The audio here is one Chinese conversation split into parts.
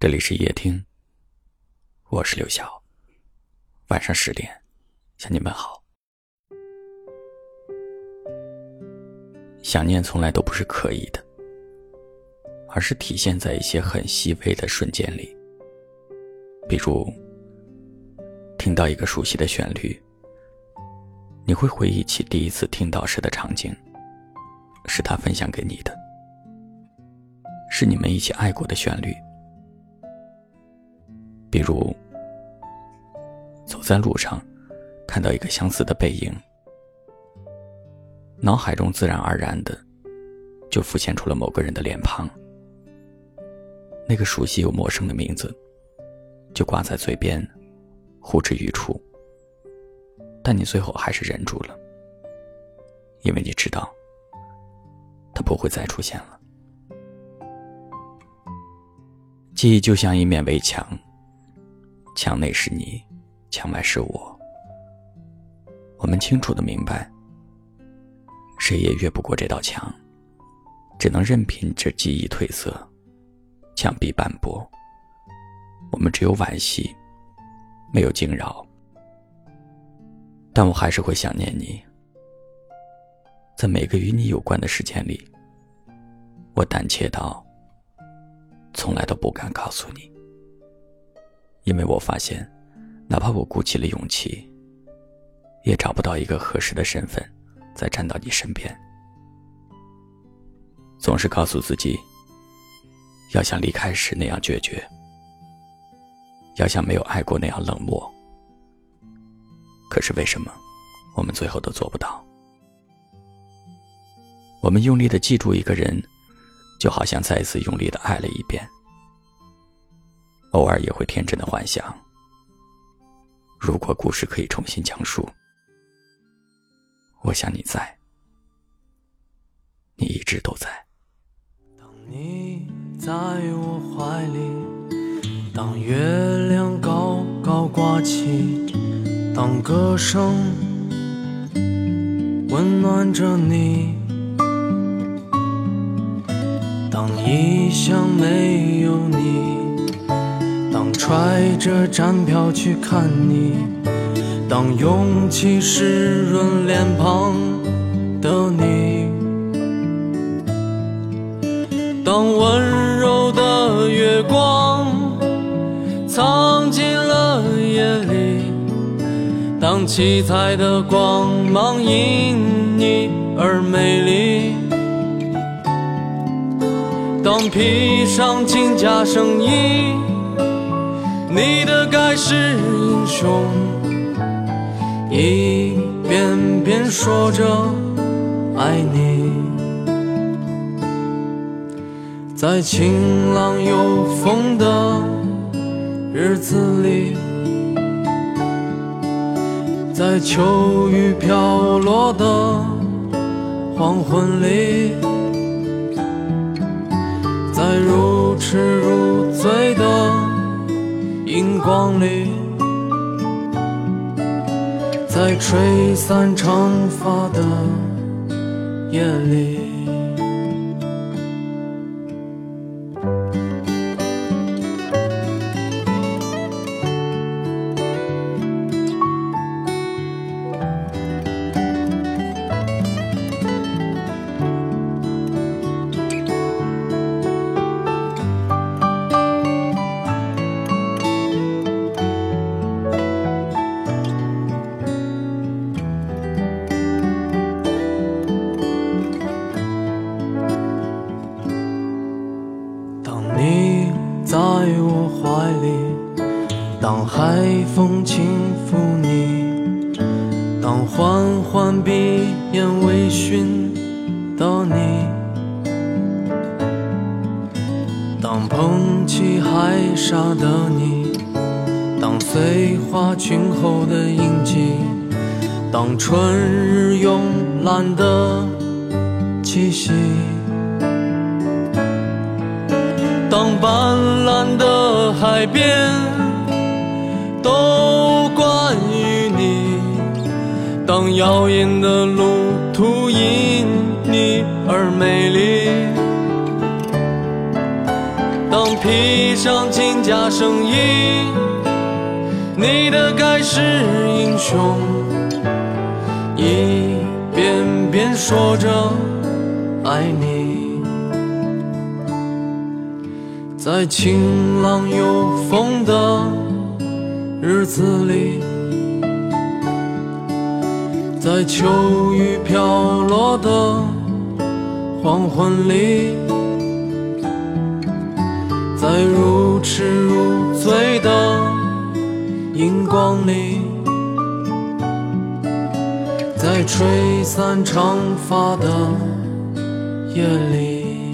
这里是夜听，我是刘晓。晚上十点，向你们好。想念从来都不是刻意的，而是体现在一些很细微的瞬间里。比如，听到一个熟悉的旋律，你会回忆起第一次听到时的场景，是他分享给你的，是你们一起爱过的旋律。比如，走在路上，看到一个相似的背影，脑海中自然而然的就浮现出了某个人的脸庞，那个熟悉又陌生的名字就挂在嘴边，呼之欲出。但你最后还是忍住了，因为你知道，他不会再出现了。记忆就像一面围墙。墙内是你，墙外是我。我们清楚的明白，谁也越不过这道墙，只能任凭这记忆褪色，墙壁斑驳。我们只有惋惜，没有惊扰。但我还是会想念你，在每个与你有关的时间里，我胆怯到，从来都不敢告诉你。因为我发现，哪怕我鼓起了勇气，也找不到一个合适的身份，再站到你身边。总是告诉自己，要像离开时那样决绝，要像没有爱过那样冷漠。可是为什么，我们最后都做不到？我们用力的记住一个人，就好像再一次用力的爱了一遍。偶尔也会天真的幻想，如果故事可以重新讲述，我想你在，你一直都在。当你在我怀里，当月亮高高挂起，当歌声温暖着你，当异乡没有你。当揣着站票去看你，当勇气湿润脸庞的你，当温柔的月光藏进了夜里，当七彩的光芒因你而美丽，当披上金甲圣衣。你的盖世英雄，一遍遍说着爱你，在晴朗有风的日子里，在秋雨飘落的黄昏里，在如痴如。光里，在吹散长发的夜里。当缓缓闭眼微醺的你，当捧起海沙的你，当碎花裙后的印记，当春日慵懒的气息。当斑斓的海边都耀眼的路途因你而美丽，当披上金甲圣衣，你的盖世英雄，一遍遍说着爱你，在晴朗有风的日子里，在秋雨飘落的黄昏里。在如痴如醉的荧光里，在吹散长发的夜里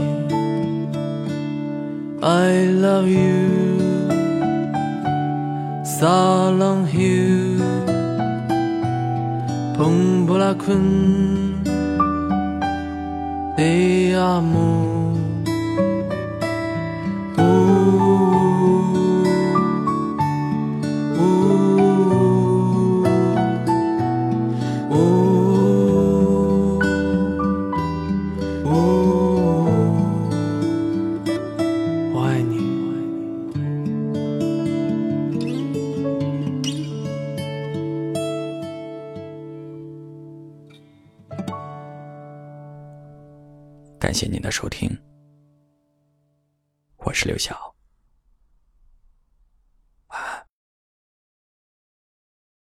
，I love you，撒浪 you，蓬布拉昆，贝阿姆。感谢您的收听，我是刘晓。